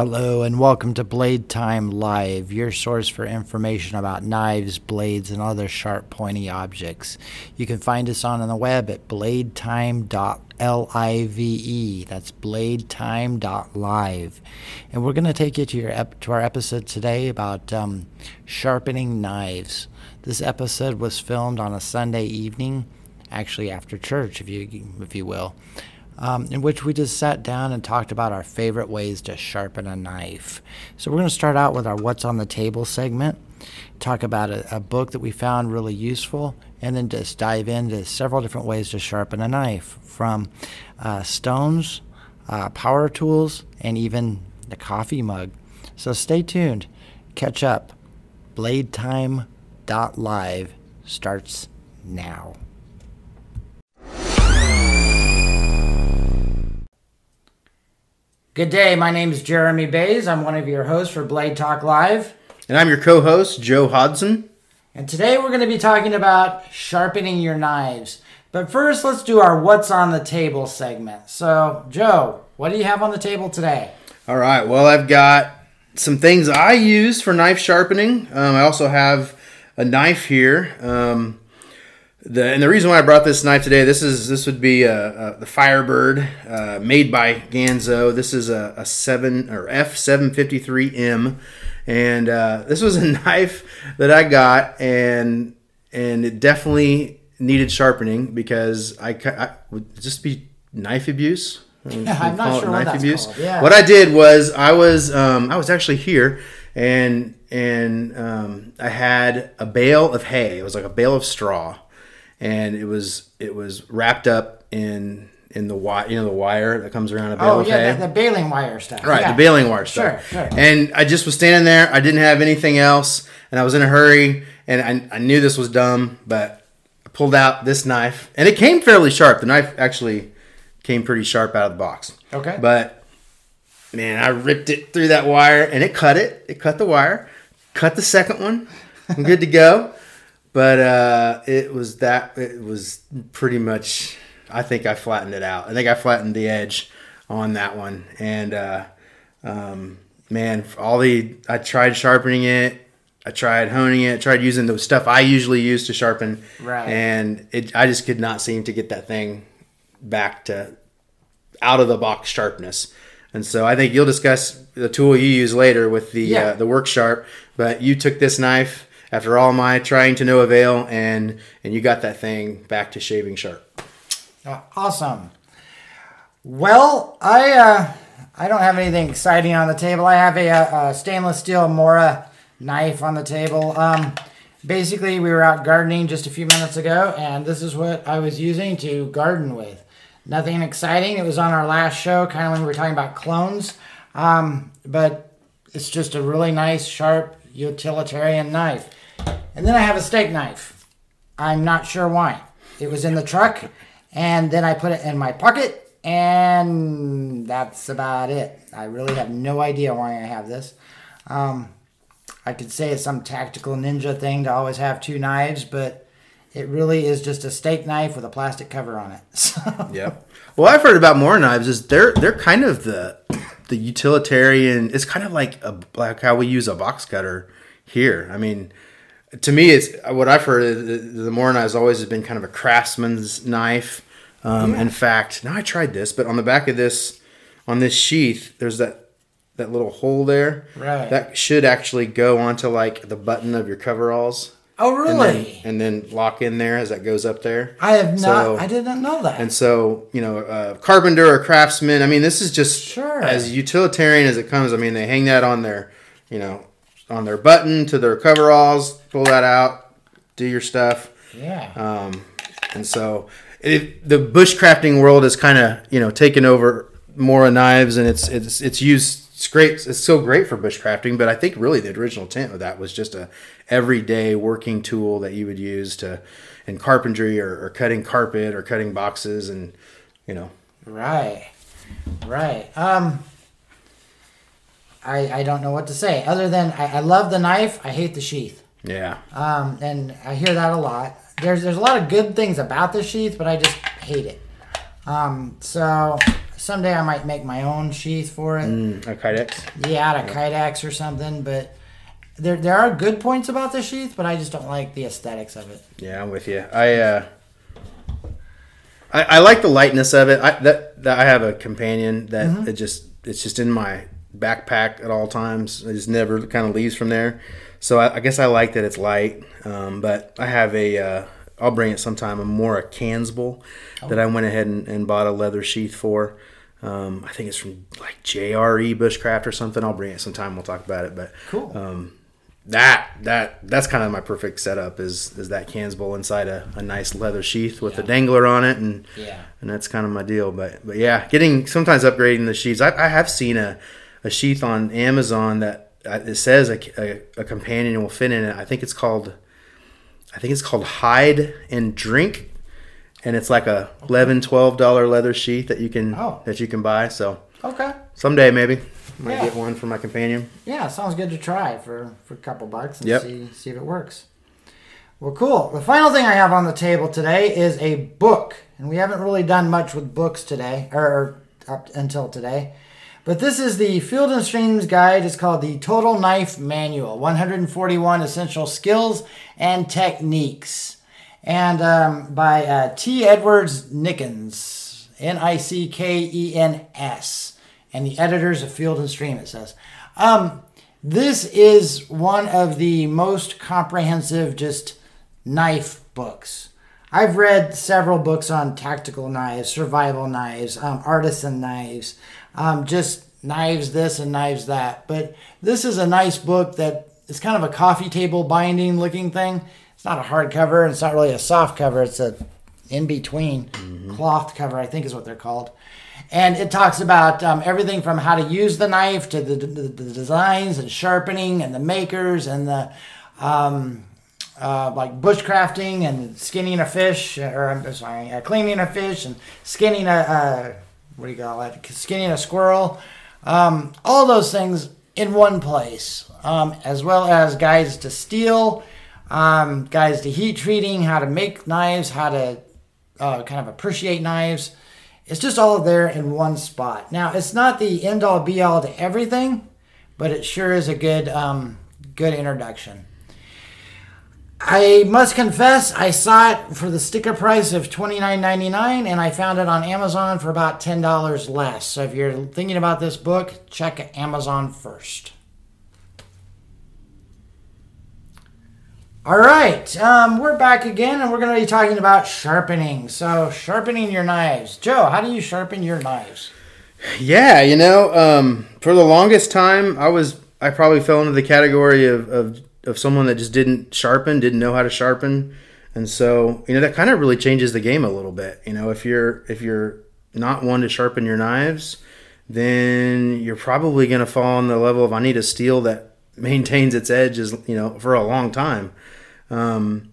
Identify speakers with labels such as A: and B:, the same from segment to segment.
A: Hello and welcome to Blade Time Live, your source for information about knives, blades, and other sharp, pointy objects. You can find us on the web at bladetime.live. That's bladetime.live. And we're going to take you to, your ep- to our episode today about um, sharpening knives. This episode was filmed on a Sunday evening, actually after church, if you, if you will um, in which we just sat down and talked about our favorite ways to sharpen a knife. So, we're going to start out with our What's on the Table segment, talk about a, a book that we found really useful, and then just dive into several different ways to sharpen a knife from uh, stones, uh, power tools, and even the coffee mug. So, stay tuned. Catch up. BladeTime.live starts now. Good day. My name is Jeremy Bays. I'm one of your hosts for Blade Talk Live.
B: And I'm your co host, Joe Hodson.
A: And today we're going to be talking about sharpening your knives. But first, let's do our What's on the Table segment. So, Joe, what do you have on the table today?
B: All right. Well, I've got some things I use for knife sharpening. Um, I also have a knife here. Um, the, and the reason why I brought this knife today, this is this would be a, a the Firebird uh, made by Ganzo. This is a, a seven or F seven fifty three M, and uh, this was a knife that I got, and and it definitely needed sharpening because I, I would just be knife abuse.
A: Yeah, I'm not sure what that's abuse. Called. Yeah.
B: What I did was I was um, I was actually here and and um, I had a bale of hay. It was like a bale of straw and it was it was wrapped up in in the wire, you know, the wire that comes around a bale
A: oh, yeah, the, the, baling wire stuff.
B: Right,
A: yeah.
B: the baling wire stuff.
A: Sure, sure.
B: And I just was standing there. I didn't have anything else, and I was in a hurry, and I, I knew this was dumb, but I pulled out this knife, and it came fairly sharp. The knife actually came pretty sharp out of the box.
A: Okay.
B: But man, I ripped it through that wire, and it cut it. It cut the wire. Cut the second one. I'm good to go but uh, it was that it was pretty much. I think I flattened it out. I think I flattened the edge on that one, and uh, um, man, all the I tried sharpening it. I tried honing it. Tried using the stuff I usually use to sharpen,
A: right?
B: And it, I just could not seem to get that thing back to out of the box sharpness. And so I think you'll discuss the tool you use later with the yeah. uh, the work sharp. But you took this knife after all my trying to no avail, and and you got that thing back to shaving sharp.
A: Uh, awesome. Well, I uh, I don't have anything exciting on the table. I have a, a stainless steel Mora knife on the table. Um, basically, we were out gardening just a few minutes ago, and this is what I was using to garden with. Nothing exciting. It was on our last show, kind of when we were talking about clones. Um, but it's just a really nice, sharp, utilitarian knife. And then I have a steak knife. I'm not sure why. It was in the truck, and then I put it in my pocket, and that's about it. I really have no idea why I have this. Um, I could say it's some tactical ninja thing to always have two knives, but it really is just a steak knife with a plastic cover on it. So.
B: Yep. Well, I've heard about Mora knives. Is they're they're kind of the the utilitarian. It's kind of like a like how we use a box cutter here. I mean, to me, it's what I've heard. The, the has always been kind of a craftsman's knife. Um, yeah. In fact, now I tried this, but on the back of this, on this sheath, there's that that little hole there.
A: Right.
B: That should actually go onto like the button of your coveralls.
A: Oh,
B: really? And then, and then, lock in there as that goes up there.
A: I have not. So, I did not know that.
B: And so, you know, a carpenter or craftsman. I mean, this is just
A: sure.
B: as utilitarian as it comes. I mean, they hang that on their, you know, on their button to their coveralls. Pull that out, do your stuff.
A: Yeah.
B: Um, and so it, the bushcrafting world is kind of you know taken over Mora knives, and it's it's it's used. It's great. It's so great for bushcrafting, but I think really the original intent of that was just a everyday working tool that you would use to in carpentry or, or cutting carpet or cutting boxes, and you know.
A: Right. Right. Um. I, I don't know what to say other than I, I love the knife. I hate the sheath.
B: Yeah.
A: Um, and I hear that a lot. There's there's a lot of good things about the sheath, but I just hate it. Um, so someday I might make my own sheath for it.
B: Mm, a Kydex.
A: Yeah, out of Kydex or something. But there there are good points about the sheath, but I just don't like the aesthetics of it.
B: Yeah, I'm with you. I uh, I, I like the lightness of it. I that, that I have a companion that it just it's just in my backpack at all times. It just never kind of leaves from there. So I, I guess I like that it's light. Um, but I have a uh, I'll bring it sometime. A Mora Kansbol that I went ahead and, and bought a leather sheath for. Um, I think it's from like JRE Bushcraft or something. I'll bring it sometime. We'll talk about it. But
A: Cool.
B: um, that that that's kind of my perfect setup is is that Kansbol inside a, a nice leather sheath with a dangler on it and
A: Yeah.
B: and that's kind of my deal but but yeah getting sometimes upgrading the sheaths I, I have seen a, a sheath on Amazon that uh, it says a, a, a companion will fit in it I think it's called I think it's called hide and drink and it's like a 11 12 dollar leather sheath that you can
A: Oh.
B: that you can buy so
A: Okay.
B: someday maybe might
A: Yeah.
B: get one for my companion
A: Yeah, sounds good to try for, for a couple bucks and
B: Yep.
A: see see if it works. Well, cool. The final thing I have on the table today is a book, and we haven't really done much with books today, or up until today. But this is the Field and Streams guide. It's called the Total Knife Manual: 141 Essential Skills and Techniques, and um, by uh, T. Edwards Nickens, N I C K E N S, and the editors of Field and Stream. It says. Um, this is one of the most comprehensive just knife books. I've read several books on tactical knives, survival knives, um, artisan knives, um, just knives this and knives that. But this is a nice book that is kind of a coffee table binding looking thing. It's not a hardcover, it's not really a soft cover. It's a in between cloth cover, I think is what they're called. And it talks about um, everything from how to use the knife to the, the, the designs and sharpening and the makers and the um, uh, like bushcrafting and skinning a fish, or I'm sorry, uh, cleaning a fish and skinning a uh, what do you call it? Skinning a squirrel. Um, all those things in one place, um, as well as guides to steel, um, guides to heat treating, how to make knives, how to uh, kind of appreciate knives. It's just all there in one spot. Now, it's not the end all be all to everything, but it sure is a good um, good introduction. I must confess, I saw it for the sticker price of $29.99 and I found it on Amazon for about $10 less. So if you're thinking about this book, check Amazon first. All right, um, we're back again and we're going to be talking about sharpening. So, sharpening your knives. Joe, how do you sharpen your knives?
B: Yeah, you know, um, for the longest time, I was I probably fell into the category of, of of someone that just didn't sharpen, didn't know how to sharpen, and so you know that kind of really changes the game a little bit. You know, if you're if you're not one to sharpen your knives, then you're probably going to fall on the level of I need a steel that maintains its edge edges, you know, for a long time. Um,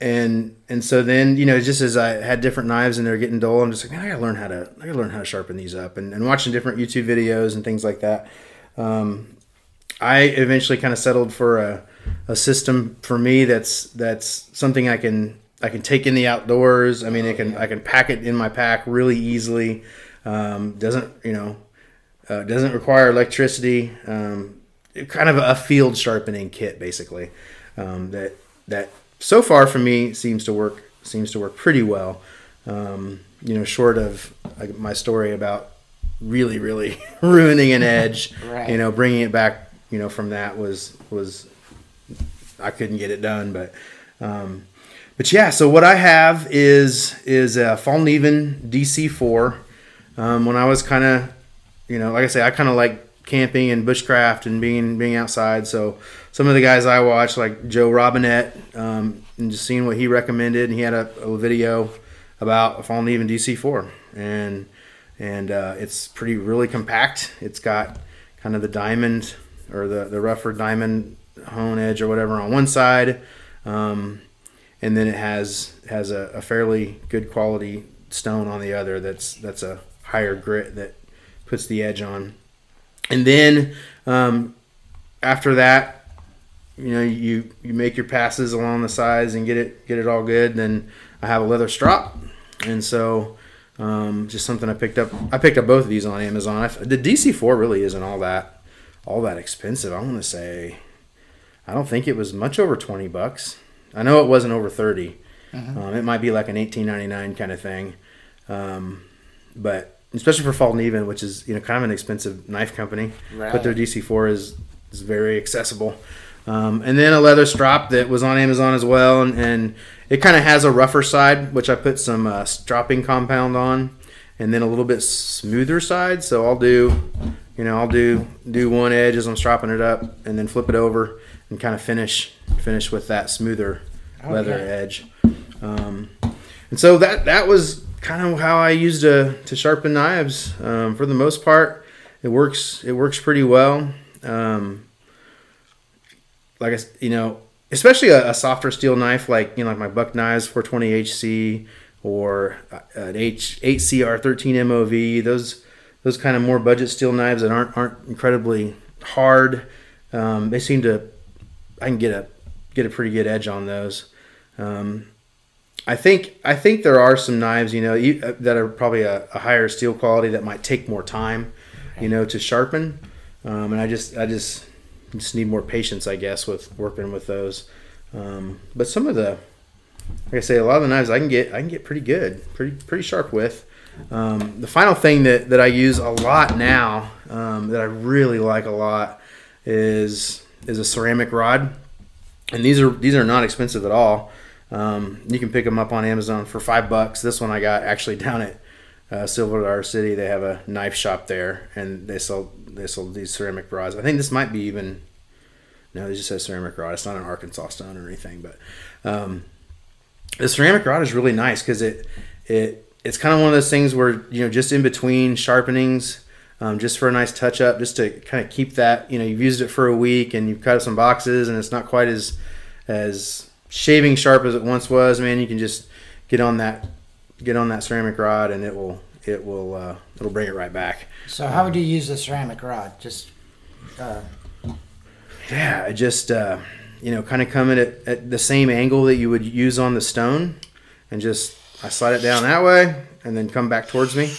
B: and and so then you know just as I had different knives and they're getting dull, I'm just like man, I gotta learn how to I gotta learn how to sharpen these up and, and watching different YouTube videos and things like that. Um, I eventually kind of settled for a, a system for me that's that's something I can I can take in the outdoors. I mean, I can I can pack it in my pack really easily. Um, doesn't you know uh, doesn't require electricity. Um, kind of a field sharpening kit, basically. Um, that that so far for me seems to work seems to work pretty well. Um, you know, short of like, my story about really really ruining an edge.
A: Right.
B: You know, bringing it back. You know, from that was was I couldn't get it done, but. Um, but yeah, so what I have is is a Fallkniven DC4. Um, when I was kind of, you know, like I say, I kind of like camping and bushcraft and being being outside. So some of the guys I watch, like Joe Robinet, um, and just seeing what he recommended, and he had a, a video about a Fallkniven DC4, and and uh, it's pretty really compact. It's got kind of the diamond or the the rougher diamond hone edge or whatever on one side. Um, and then it has has a, a fairly good quality stone on the other that's that's a higher grit that puts the edge on and then um, after that you know you you make your passes along the sides and get it get it all good then i have a leather strop and so Um, just something I picked up. I picked up both of these on Amazon. The DC4 really isn't all that all that expensive. I want to say, I don't think it was much over twenty bucks. I know it wasn't over 30 um, it might be like an eighteen ninety nine kind of thing, um, but especially for Fallkniven, which is you know kind of an expensive knife company, but their DC4 is is very accessible. Um, and then a leather strop that was on Amazon as well, and, and it kind of has a rougher side, which I put some uh, stropping compound on, and then a little bit smoother side. So I'll do, you know, I'll do do one edge as I'm stropping it up, and then flip it over and kind of finish finish with that smoother leather edge. Um, and so that that was kind of how I used to to sharpen knives. Um, for the most part, it works it works pretty well. Um, like I, you know, especially a, a softer steel knife like you know like my buck knives 420 HC or uh, an H 8CR 13 MOV. Those those kind of more budget steel knives that aren't aren't incredibly hard. Um, they seem to I can get a get a pretty good edge on those. Um, I think I think there are some knives, you know, you, uh, that are probably a, a higher steel quality that might take more time, you know, to sharpen. Um, and I just I just just need more patience, I guess, with working with those. Um, but some of the, like I say, a lot of the knives I can get I can get pretty good, pretty pretty sharp with. Um, the final thing that, that I use a lot now um, that I really like a lot is is a ceramic rod, and these are these are not expensive at all. Um, you can pick them up on Amazon for five bucks. This one I got actually down at uh, Silver Dollar City. They have a knife shop there, and they sell they sell these ceramic rods. I think this might be even no, they just says ceramic rod. It's not an Arkansas stone or anything, but um, the ceramic rod is really nice because it it it's kind of one of those things where you know just in between sharpenings. Um, just for a nice touch up, just to kind of keep that, you know, you've used it for a week and you've cut up some boxes and it's not quite as as shaving sharp as it once was, man, you can just get on that get on that ceramic rod and it will it will uh, it'll bring it right back.
A: So how would you use the ceramic rod? Just uh,
B: Yeah, I just uh, you know kind of come in at, at the same angle that you would use on the stone, and just I slide it down that way and then come back towards me,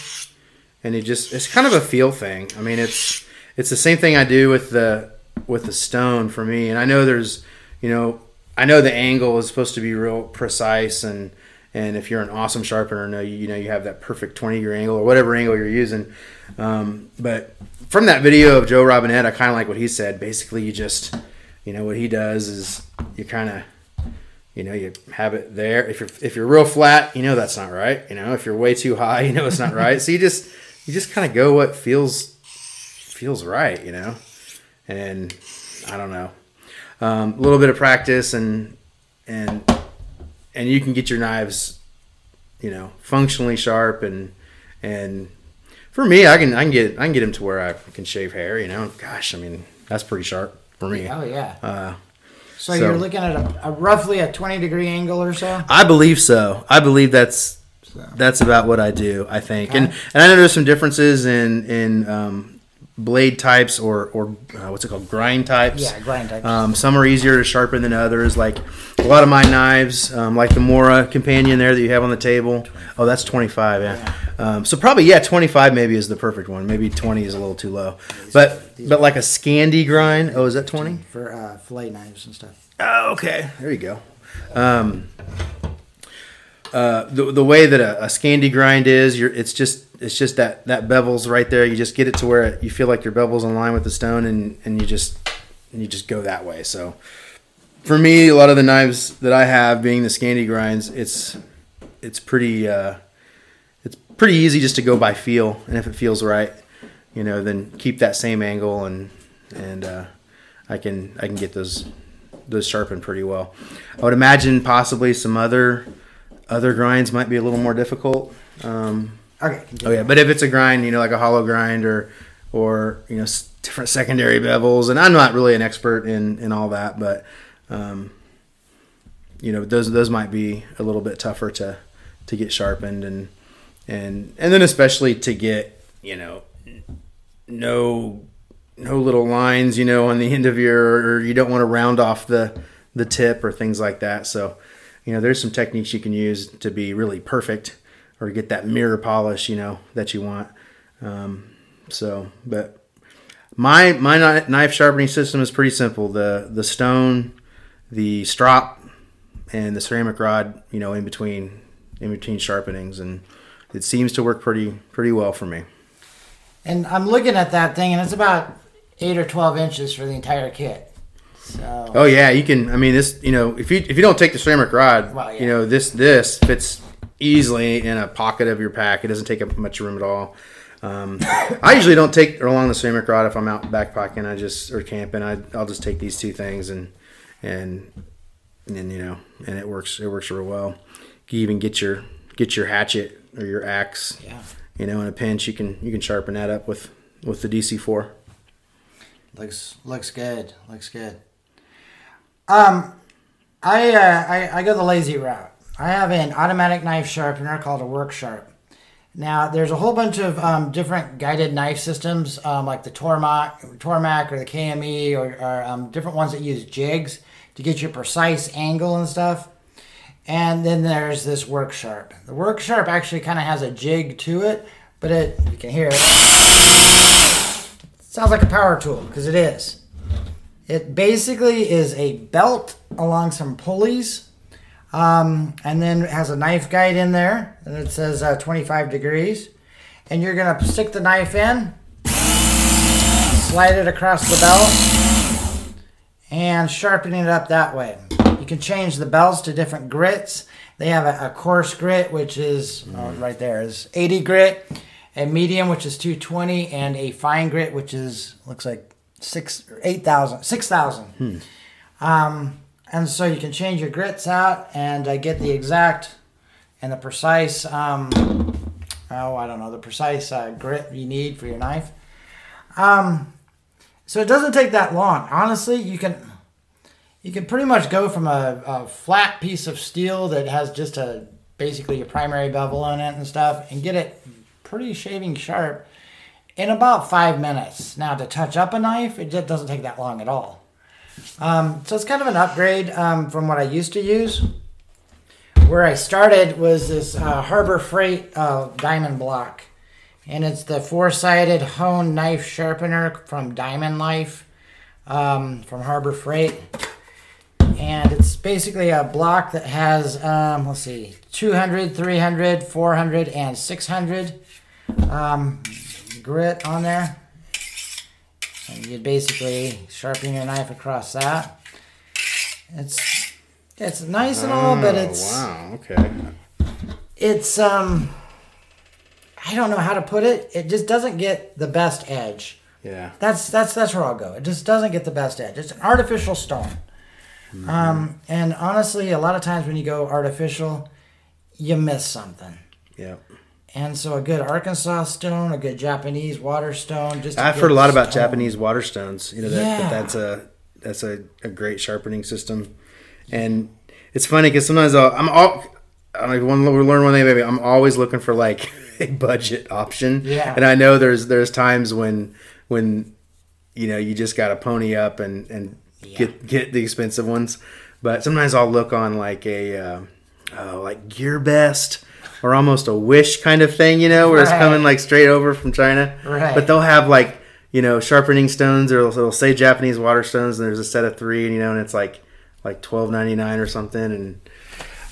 B: and it just it's kind of a feel thing. I mean it's it's the same thing I do with the with the stone for me, and I know there's you know I know the angle is supposed to be real precise and. And if you're an awesome sharpener, know you, know you have that perfect 20 degree angle or whatever angle you're using. Um, but from that video of Joe Robinet, I kind of like what he said. Basically, you just, you know, what he does is you kind of, you know, you have it there. If you're if you're real flat, you know that's not right. You know, if you're way too high, you know it's not right. so you just you just kind of go what feels feels right. You know, and I don't know, um, a little bit of practice and and and you can get your knives, you know, functionally sharp and and for me, I can I can get I can get him to where I can shave hair. You know, gosh, I mean that's pretty sharp for me.
A: oh yeah.
B: Uh,
A: so,
B: so-
A: you're looking at a, a roughly a 20 degree angle or so.
B: I believe so. I believe that's
A: So,
B: that's about what I do. I think, and and I know there's some differences in in um, blade types or or uh, what's it called grind types.
A: yeah, grind type.
B: Um, some are easier to sharpen than others. Like a lot of my knives, um, like the Mora companion there that you have on the table. Oh, that's 25. Yeah. Um, so probably yeah, 25 maybe is the perfect one. Maybe 20 is a little too low. But but like a Scandi grind. Oh, is that 20?
A: for uh, fillet knives and stuff.
B: Oh, okay. There you go. Um, uh, the, the way that a, a Scandi grind is, you're, it's just it's just that that bevel's right there. You just get it to where you feel like your bevel's in line with the stone, and and you just and you just go that way. So for me, a lot of the knives that I have, being the Scandi grinds, it's it's pretty uh, it's pretty easy just to go by feel, and if it feels right, you know, then keep that same angle, and and uh, I can I can get those those sharpened pretty well. I would imagine possibly some other other grinds might be a little more difficult. Um,
A: Okay.
B: oh yeah, but if it's a grind, you know, like a hollow grind or or you know different secondary bevels, and I'm not really an expert in in all that, but um, you know those those might be a little bit tougher to to get sharpened and and and then especially to get you know no no little lines you know on the end of your or you don't want to round off the the tip or things like that so you know there's some techniques you can use to be really perfect or get that mirror polish, you know, that you want. Um, so, but my my knife sharpening system is pretty simple. The the stone, the strop, and the ceramic rod, you know, in between in between sharpenings, and it seems to work pretty pretty well for me.
A: And I'm looking at that thing, and it's about eight or twelve inches for the entire kit. So
B: Oh yeah, you can. I mean, this. You know, if you if you don't take the ceramic rod,
A: Well, yeah.
B: you know this this fits easily in a pocket of your pack. It doesn't take up much room at all. Um, I usually don't take along the ceramic rod if I'm out backpacking. I just or camping. I I'll just take these two things and and and you know and it works. It works real well. You even get your get your hatchet or your axe.
A: yeah,
B: You know, in a pinch, you can you can sharpen that up with with the DC four.
A: looks looks good. Looks good. Um, I uh, I I go the lazy route. I have an automatic knife sharpener called a Work Sharp. Now, there's a whole bunch of um, different guided knife systems, um, like the Tormek, Tormek or the KME, or, or um, different ones that use jigs to get your precise angle and stuff. And then there's this Work Sharp. The Work Sharp actually kind of has a jig to it, but it you can hear it. Sounds like a power tool because it is. It basically is a belt along some pulleys um, and then it has a knife guide in there, and it says uh, 25 degrees. And you're gonna stick the knife in, slide it across the belt, and sharpening it up that way. You can change the belts to different grits. They have a, a coarse grit, which is oh, right there is 80 grit, a medium, which is 220, and a fine grit, which is looks like six, eight thousand, six thousand. Um, and so you can change your grits out and uh, get the exact and the precise um, oh i don't know the precise uh, grit you need for your knife. Um, so it doesn't take that long. Honestly you can you can pretty much go from a, a flat piece of steel that has just a basically a primary bevel on it and stuff and get it pretty shaving sharp in about five minutes. Now to touch up a knife it just doesn't take that long at all um, so it's kind of an upgrade um, from what I used to use. Where I started was this uh, Harbor Freight uh, diamond block, and it's the four-sided hone knife sharpener from Diamond Life um, from Harbor Freight, and it's basically a block that has um, let's see, 200, 300, 400, and 600 um, grit on there. And you basically sharpen your knife across that. It's it's nice and all, but it's
B: Oh, wow. Okay.
A: it's um I don't know how to put it. It just doesn't get the best edge.
B: Yeah.
A: That's that's that's where I'll go. It just doesn't get the best edge. It's an artificial stone. Um, and honestly, a lot of times when you go artificial, you miss something.
B: Yeah.
A: And so a good Arkansas stone, a good Japanese water stone. Just
B: I've heard a lot about. Japanese water stones. You know that, that that's a that's a, a great sharpening system, and it's funny because sometimes I'll, I'm all I don't even want to learn one thing, maybe I'm always looking for like a budget option.
A: Yeah.
B: And I know there's there's times when when you know you just got to pony up and and get get the expensive ones, but sometimes I'll look on like a uh, oh, like GearBest. Or almost a wish kind of thing, you know, where it's coming like straight over from China.
A: Right.
B: But they'll have like you know sharpening stones, or it'll, it'll say Japanese water stones, and there's a set of three, and you know, and it's like like twelve ninety nine or something. And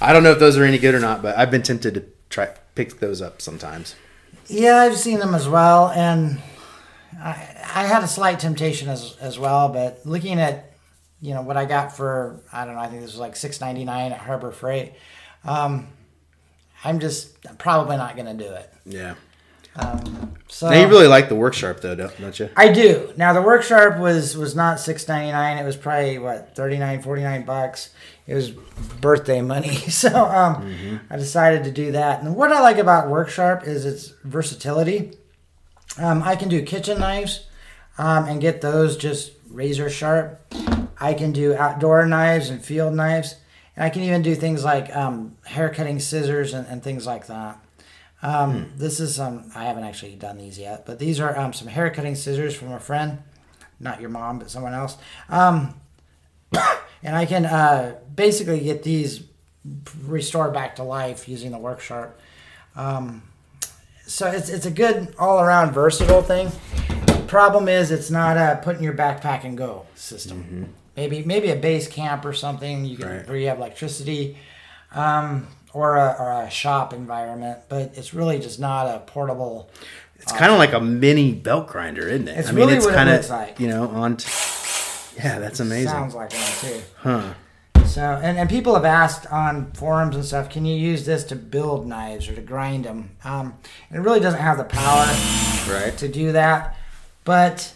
B: I don't know if those are any good or not, but I've been tempted to try pick those up sometimes.
A: Yeah, I've seen them as well, and I, I had a slight temptation as as well. But looking at you know what I got for I don't know, I think this was like six ninety nine at Harbor Freight. Um, I'm just probably not going to do it.
B: Yeah.
A: So
B: Now you really like the work sharp though, don't, don't you?
A: I do. Now the work sharp was was not six ninety nine. It was probably what 39, 49 bucks. It was birthday money. So um, I decided to do that. And what I like about work sharp is its versatility. Um, I can do kitchen knives um, and get those just razor sharp. I can do outdoor knives and field knives. And I can even do things like um, hair cutting scissors and, and things like that. Um, This is some, I haven't actually done these yet, but these are um, some hair cutting scissors from a friend. Not your mom, but someone else. Um, and I can uh, basically get these restored back to life using the work sharp. Um, so it's it's a good all around versatile thing. Problem is, it's not a put in your backpack and go system. Maybe maybe a base camp or something you can
B: Right.
A: where you have electricity, um, or a or a shop environment. But it's really just not a portable.
B: It's kind of like a mini belt grinder, isn't it?
A: It's really what it
B: kinda,
A: looks like.
B: You know, on. T- yeah, that's amazing.
A: Sounds like one too.
B: Huh.
A: So, and, and people have asked on forums and stuff, can you use this to build knives or to grind them? Um, it really doesn't have the power
B: Right.
A: to do that, but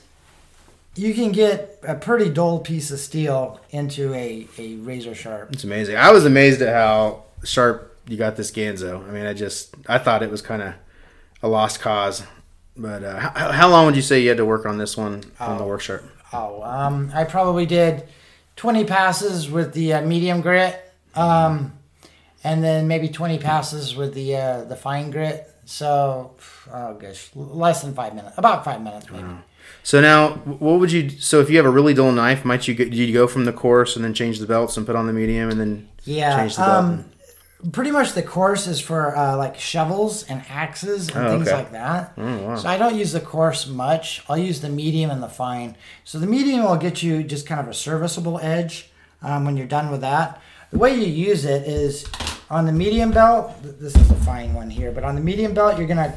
A: you can get a pretty dull piece of steel into a, a razor sharp.
B: It's amazing. I was amazed at how sharp you got this Ganzo. I mean, I just I thought it was kind of a lost cause. But uh, how, how long would you say you had to work on this one on the work sharp?
A: Oh, um, I probably did 20 passes with the uh, medium grit, um, and then maybe 20 passes with the uh, the fine grit. So, oh gosh, less than five minutes, about five minutes maybe.
B: So now, what would you? So if you have a really dull knife, might you get, do you go from the coarse and then change the belts and put on the medium and then
A: Yeah,
B: change the belt?
A: um, pretty much the course is for uh, like shovels and axes and
B: Oh,
A: things
B: okay.
A: like that.
B: Oh, wow.
A: So I don't use the coarse much. I'll use the medium and the fine. So the medium will get you just kind of a serviceable edge um, when you're done with that. The way you use it is on the medium belt. th- This is a fine one here, but on the medium belt, you're gonna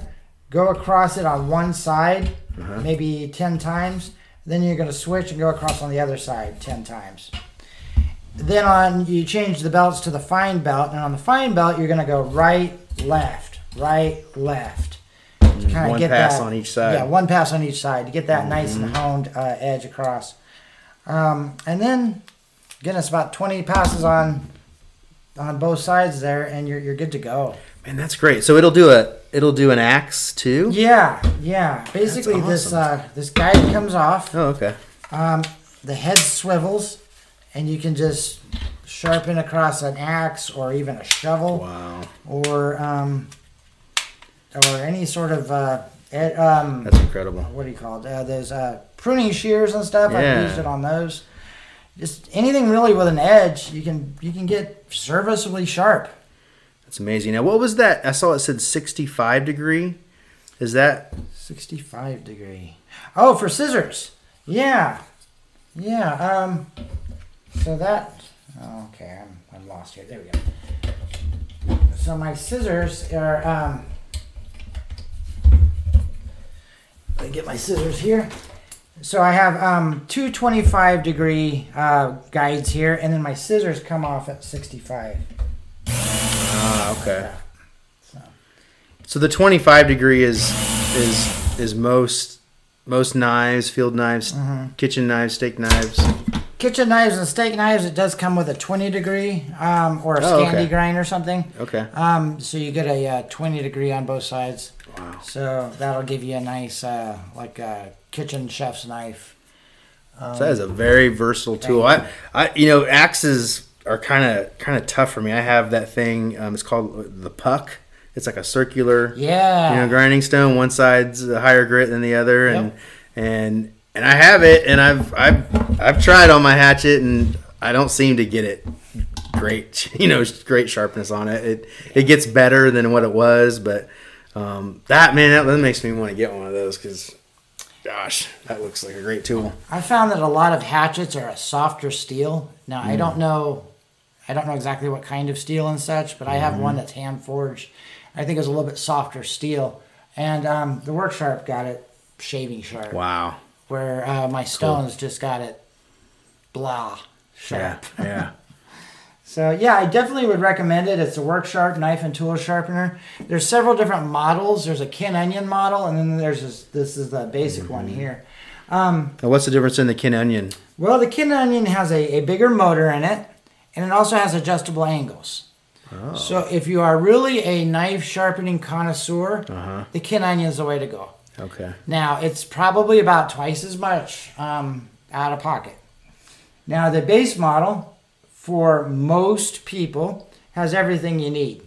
A: go across it on one side,
B: Uh-huh.
A: maybe ten times. Then you're gonna switch and go across on the other side ten times. Then on you change the belts to the fine belt, and on the fine belt you're gonna go right, left, right, left. To kind
B: Mm, one pass on each side. Mm-hmm.
A: Yeah, one pass on each side to get that nice and honed uh, edge across. Um, and then again, it's about twenty passes on on both sides there, and you're you're good to go.
B: Man, that's great. So it'll do a it'll do an axe too.
A: Yeah, yeah. Basically, this
B: awesome.
A: uh, this guide comes off.
B: Oh, okay.
A: Um, the head swivels, and you can just sharpen across an axe or even a shovel.
B: Wow,
A: or um, or any sort of uh, ed, um,
B: that's incredible.
A: what do you call it? Uh, there's uh, pruning shears and stuff.
B: Yeah.
A: I've used it on those. Just anything really with an edge, you can you can get serviceably sharp.
B: That's amazing. Now, what was that? I saw it said sixty-five degree. Is that
A: Sixty-five degree. Oh, for scissors. Yeah, yeah. Um, so that. okay, I'm I'm lost here. There we go. So my scissors are. Um, let me get my scissors here. So I have um, two 25 degree uh, guides here, and then my scissors come off at 65.
B: Ah, okay.
A: So.
B: So the 25 degree is is is most most knives, field knives,
A: Mm-hmm.
B: kitchen knives, steak knives.
A: Kitchen knives and steak knives, it does come with a 20 degree um, or a
B: Oh,
A: Scandi
B: okay.
A: grind or something.
B: Okay.
A: Um, so you get a uh, 20 degree on both sides.
B: Wow.
A: So that'll give you a nice, uh, like a kitchen chef's knife. Um,
B: So that is a very versatile tool. I, I, you know, axes are kind of kind of tough for me. I have that thing. Um, it's called the puck. It's like a circular,
A: yeah.
B: you know, grinding stone. One side's a higher grit than the other, and
A: Yep.
B: and and I have it, and I've I've I've tried on my hatchet, and I don't seem to get it great, you know, great sharpness on it. It it gets better than what it was, but um, that man, that, that makes me want to get one of those because, gosh, that looks like a great tool.
A: I found that a lot of hatchets are a softer steel. Now I
B: Mm.
A: don't know, I don't know exactly what kind of steel and such, but I have
B: Mm-hmm.
A: one that's hand forged. I think it's a little bit softer steel, and um, the work sharp got it shaving sharp,
B: Wow.
A: where uh, my stones just got it blah
B: Yeah.
A: sharp.
B: Yeah.
A: So yeah, I definitely would recommend it. It's a work sharp knife and tool sharpener. There's several different models. There's a Ken Onion model, and then there's this. This is the basic one
B: Mm-hmm.
A: here.
B: Now, what's the difference in the Ken Onion?
A: Well, the Ken Onion has a, a bigger motor in it, and it also has adjustable angles.
B: Oh.
A: So if you are really a knife sharpening connoisseur,
B: Uh-huh.
A: the Ken Onion is the way to go.
B: Okay.
A: Now it's probably about twice as much um, out of pocket. Now the base model for most people has everything you need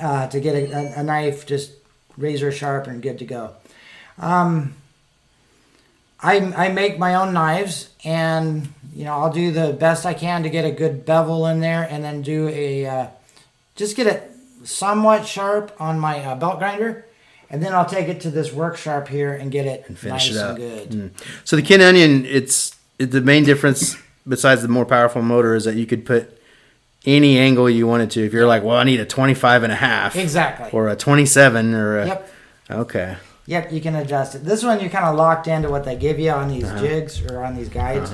A: uh, to get a, a, knife just razor sharp and good to go. Um, I, I make my own knives and you know I'll do the best I can to get a good bevel in there and then do a uh, just get it somewhat sharp on my uh, belt grinder, and then I'll take it to this work sharp here and get it and
B: finish
A: nice
B: it
A: and
B: up.
A: good.
B: Mm. So the Ken Onion, it's it, the main difference besides the more powerful motor is that you could put any angle you wanted to. If you're like, well, I need a 25 and a half
A: Exactly.
B: or a 27 or a,
A: Yep.
B: okay.
A: Yep, you can adjust it. This one you're kind of locked into what they give you on these
B: Uh-huh.
A: jigs or on these guides.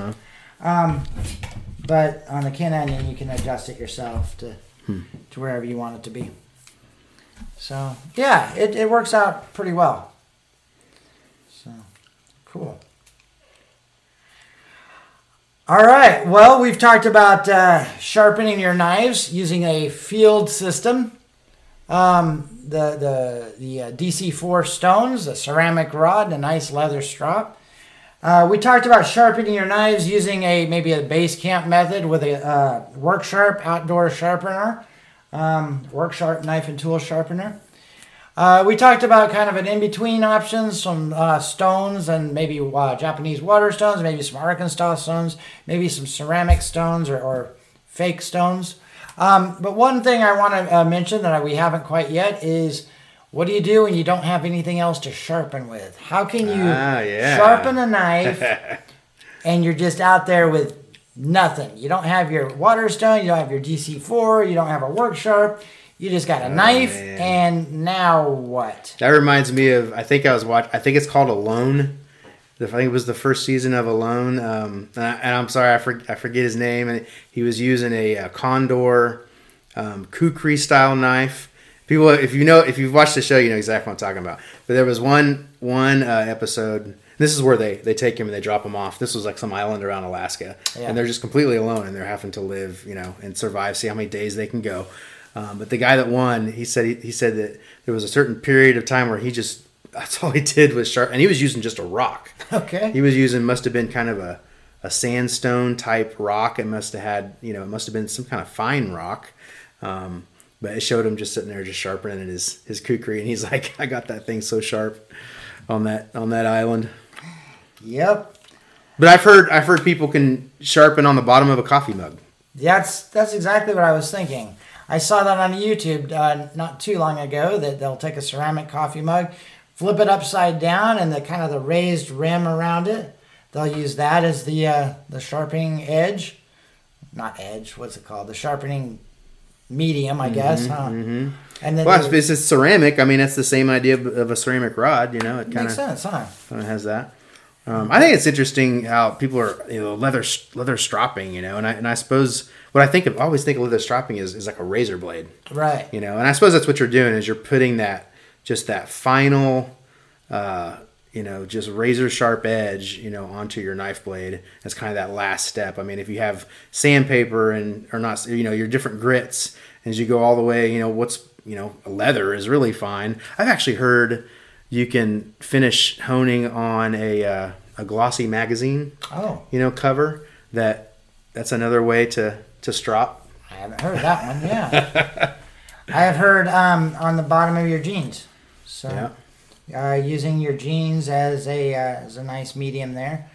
A: Um, but on the Ken Onion, you can adjust it yourself to
B: Hmm.
A: to wherever you want it to be. So yeah, it, it works out pretty well. So cool. All right. Well, we've talked about uh, sharpening your knives using a field system. Um, the the the uh, DC4 stones, the ceramic rod, and a nice leather strop. Uh, we talked about sharpening your knives using a maybe a base camp method with a uh, work sharp outdoor sharpener, um, work sharp knife and tool sharpener. Uh, we talked about kind of an in between options, some uh, stones and maybe uh, Japanese water stones, maybe some Arkansas stones, maybe some ceramic stones or, or fake stones. Um, but one thing I want to uh, mention that we haven't quite yet is what do you do when you don't have anything else to sharpen with? How can you
B: Ah, yeah.
A: sharpen a knife and you're just out there with nothing? You don't have your water stone, you don't have your DC4, you don't have a work sharp, you just got a knife,
B: man.
A: and now what?
B: That reminds me of I think I was watching. I think it's called Alone. I think it was the first season of Alone. Um, and, I, and I'm sorry, I, for, I forget his name. And he was using a, uh Condor um, kukri style knife. People, if you know, if you've watched the show, you know exactly what I'm talking about. But there was one one uh, episode. This is where they they take him and they drop him off. This was like some island around Alaska,
A: Yeah.
B: and they're just completely alone and they're having to live, you know, and survive. See how many days they can go. Um, but the guy that won, he said he, he said that there was a certain period of time where he just that's all he did was sharp, and he was using just a rock.
A: Okay.
B: He was using must have been kind of a a sandstone type rock. It must have had you know it must have been some kind of fine rock. Um, but it showed him just sitting there just sharpening his his kukri, and he's like, I got that thing so sharp on that on that island.
A: Yep.
B: But I've heard I've heard people can sharpen on the bottom of a coffee mug.
A: That's that's exactly what I was thinking. I saw that on YouTube uh, not too long ago that they'll take a ceramic coffee mug, flip it upside down, and the kind of the raised rim around it. They'll use that as the uh, the sharpening edge, not edge. What's it called? The sharpening medium, I guess. Huh? And then
B: Well, it's, it's ceramic. I mean, that's the same idea of, a ceramic rod. You know, it kind of makes
A: sense, huh?
B: kind of has that. Um, I think it's interesting how people are you know leather leather stropping. You know, and I and I suppose what I think of I always think of leather strapping is, is like a razor blade.
A: Right.
B: you know and i suppose that's what you're doing is you're putting that just that final uh you know just razor sharp edge you know onto your knife blade that's kind of that last step i mean if you have sandpaper and or not you know your different grits as you go all the way you know what's you know leather is really fine i've actually heard you can finish honing on a uh, a glossy magazine
A: Oh,
B: you know cover that that's another way to to strop
A: I haven't heard that one. Yeah. I have heard um, on the bottom of your jeans. So.
B: yeah
A: uh, using your jeans as a uh, as a nice medium there.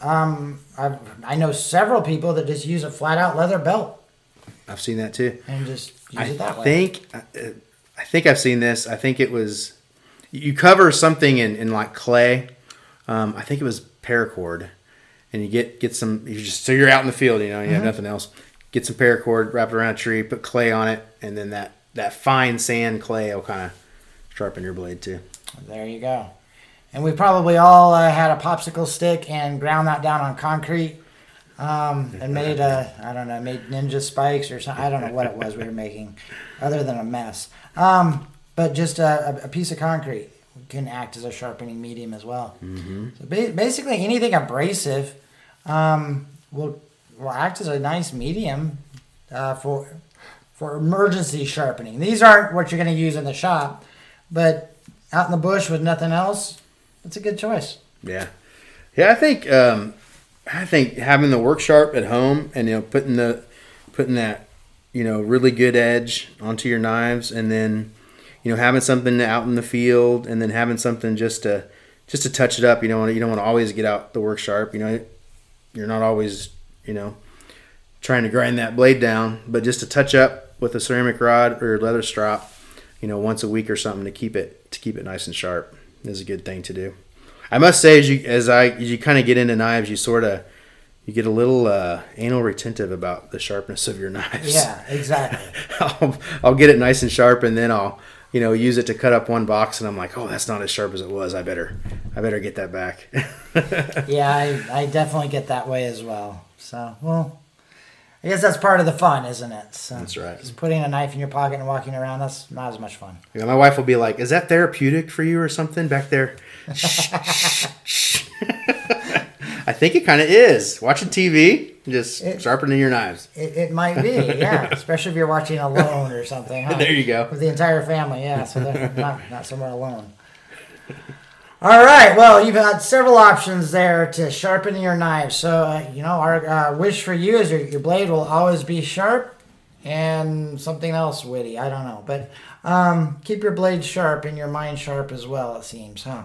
A: Um, I've, I know several people that just use a flat out leather belt
B: i've seen that too
A: and just use
B: I
A: it that way.
B: think uh, I think I've seen this. I think it was you cover something in, in like clay. Um, I think it was paracord, and you get get some. You just so you're out in the field, you know, you
A: Mm-hmm.
B: have nothing else. Get some paracord, wrap it around a tree, put clay on it, and then that that fine sand clay will kind of sharpen your blade too.
A: There you go. And we probably all uh, had a popsicle stick and ground that down on concrete um, and made a I don't know made ninja spikes or something. I don't know what it was we were making, other than a mess. Um, but just a, a piece of concrete can act as a sharpening medium as well. So ba- basically, anything abrasive um, will will act as a nice medium uh, for for emergency sharpening. These aren't what you're going to use in the shop, but out in the bush with nothing else, it's a good choice.
B: Yeah, yeah. I think um, I think having the work sharp at home and you know putting the putting that you know really good edge onto your knives, and then you know having something out in the field, and then having something just to just to touch it up. You know, you don't want to always get out the work sharp. You know, you're not always you know trying to grind that blade down, but just to touch up with a ceramic rod or leather strop, you know, once a week or something to keep it to keep it nice and sharp is a good thing to do. I must say, as you as I as you kind of get into knives, you sort of you get a little uh, anal retentive about the sharpness of your knives.
A: Yeah, exactly.
B: I'll, I'll get it nice and sharp, and then I'll you know use it to cut up one box, and I'm like, oh, that's not as sharp as it was. I better I better get that back.
A: yeah, I, I definitely get that way as well. So well, I guess that's part of the fun, isn't it? So,
B: That's right.
A: Just putting a knife in your pocket and walking around, that's not as much fun.
B: Yeah, my wife will be like, "Is that therapeutic for you or something back there?" I think it kind of is. Watching TV, just
A: It-
B: sharpening your knives.
A: It, it might be, yeah. Especially if you're watching alone or something. Huh?
B: There you go.
A: With the entire family, yeah. So they're not, not somewhere alone. All right. Well, you've got several options there to sharpen your knife. So, uh, you know, our uh, wish for you is your, your blade will always be sharp and something else witty. I don't know. But um, keep your blade sharp and your mind sharp as well, it seems, huh?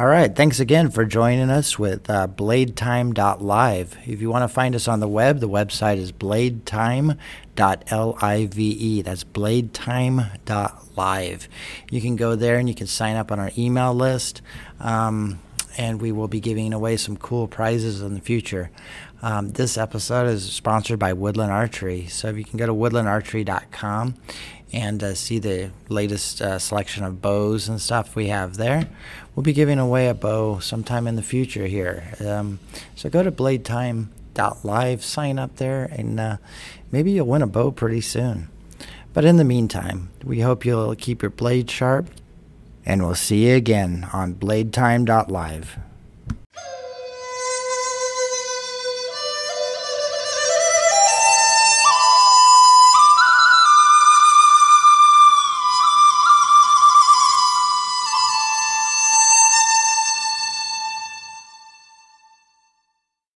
A: All right. Thanks again for joining us with uh, bladetime.live. If you want to find us on the web, the website is bladetime.live. That's bladetime.live. You can go there and you can sign up on our email list. Um, and we will be giving away some cool prizes in the future. Um, this episode is sponsored by Woodland Archery. So if you can go to woodlandarchery.com and uh, see the latest uh, selection of bows and stuff we have there. We'll be giving away a bow sometime in the future here. Um, so go to bladetime.live, sign up there, and uh, maybe you'll win a bow pretty soon. But in the meantime, we hope you'll keep your blade sharp, and we'll see you again on bladetime.live.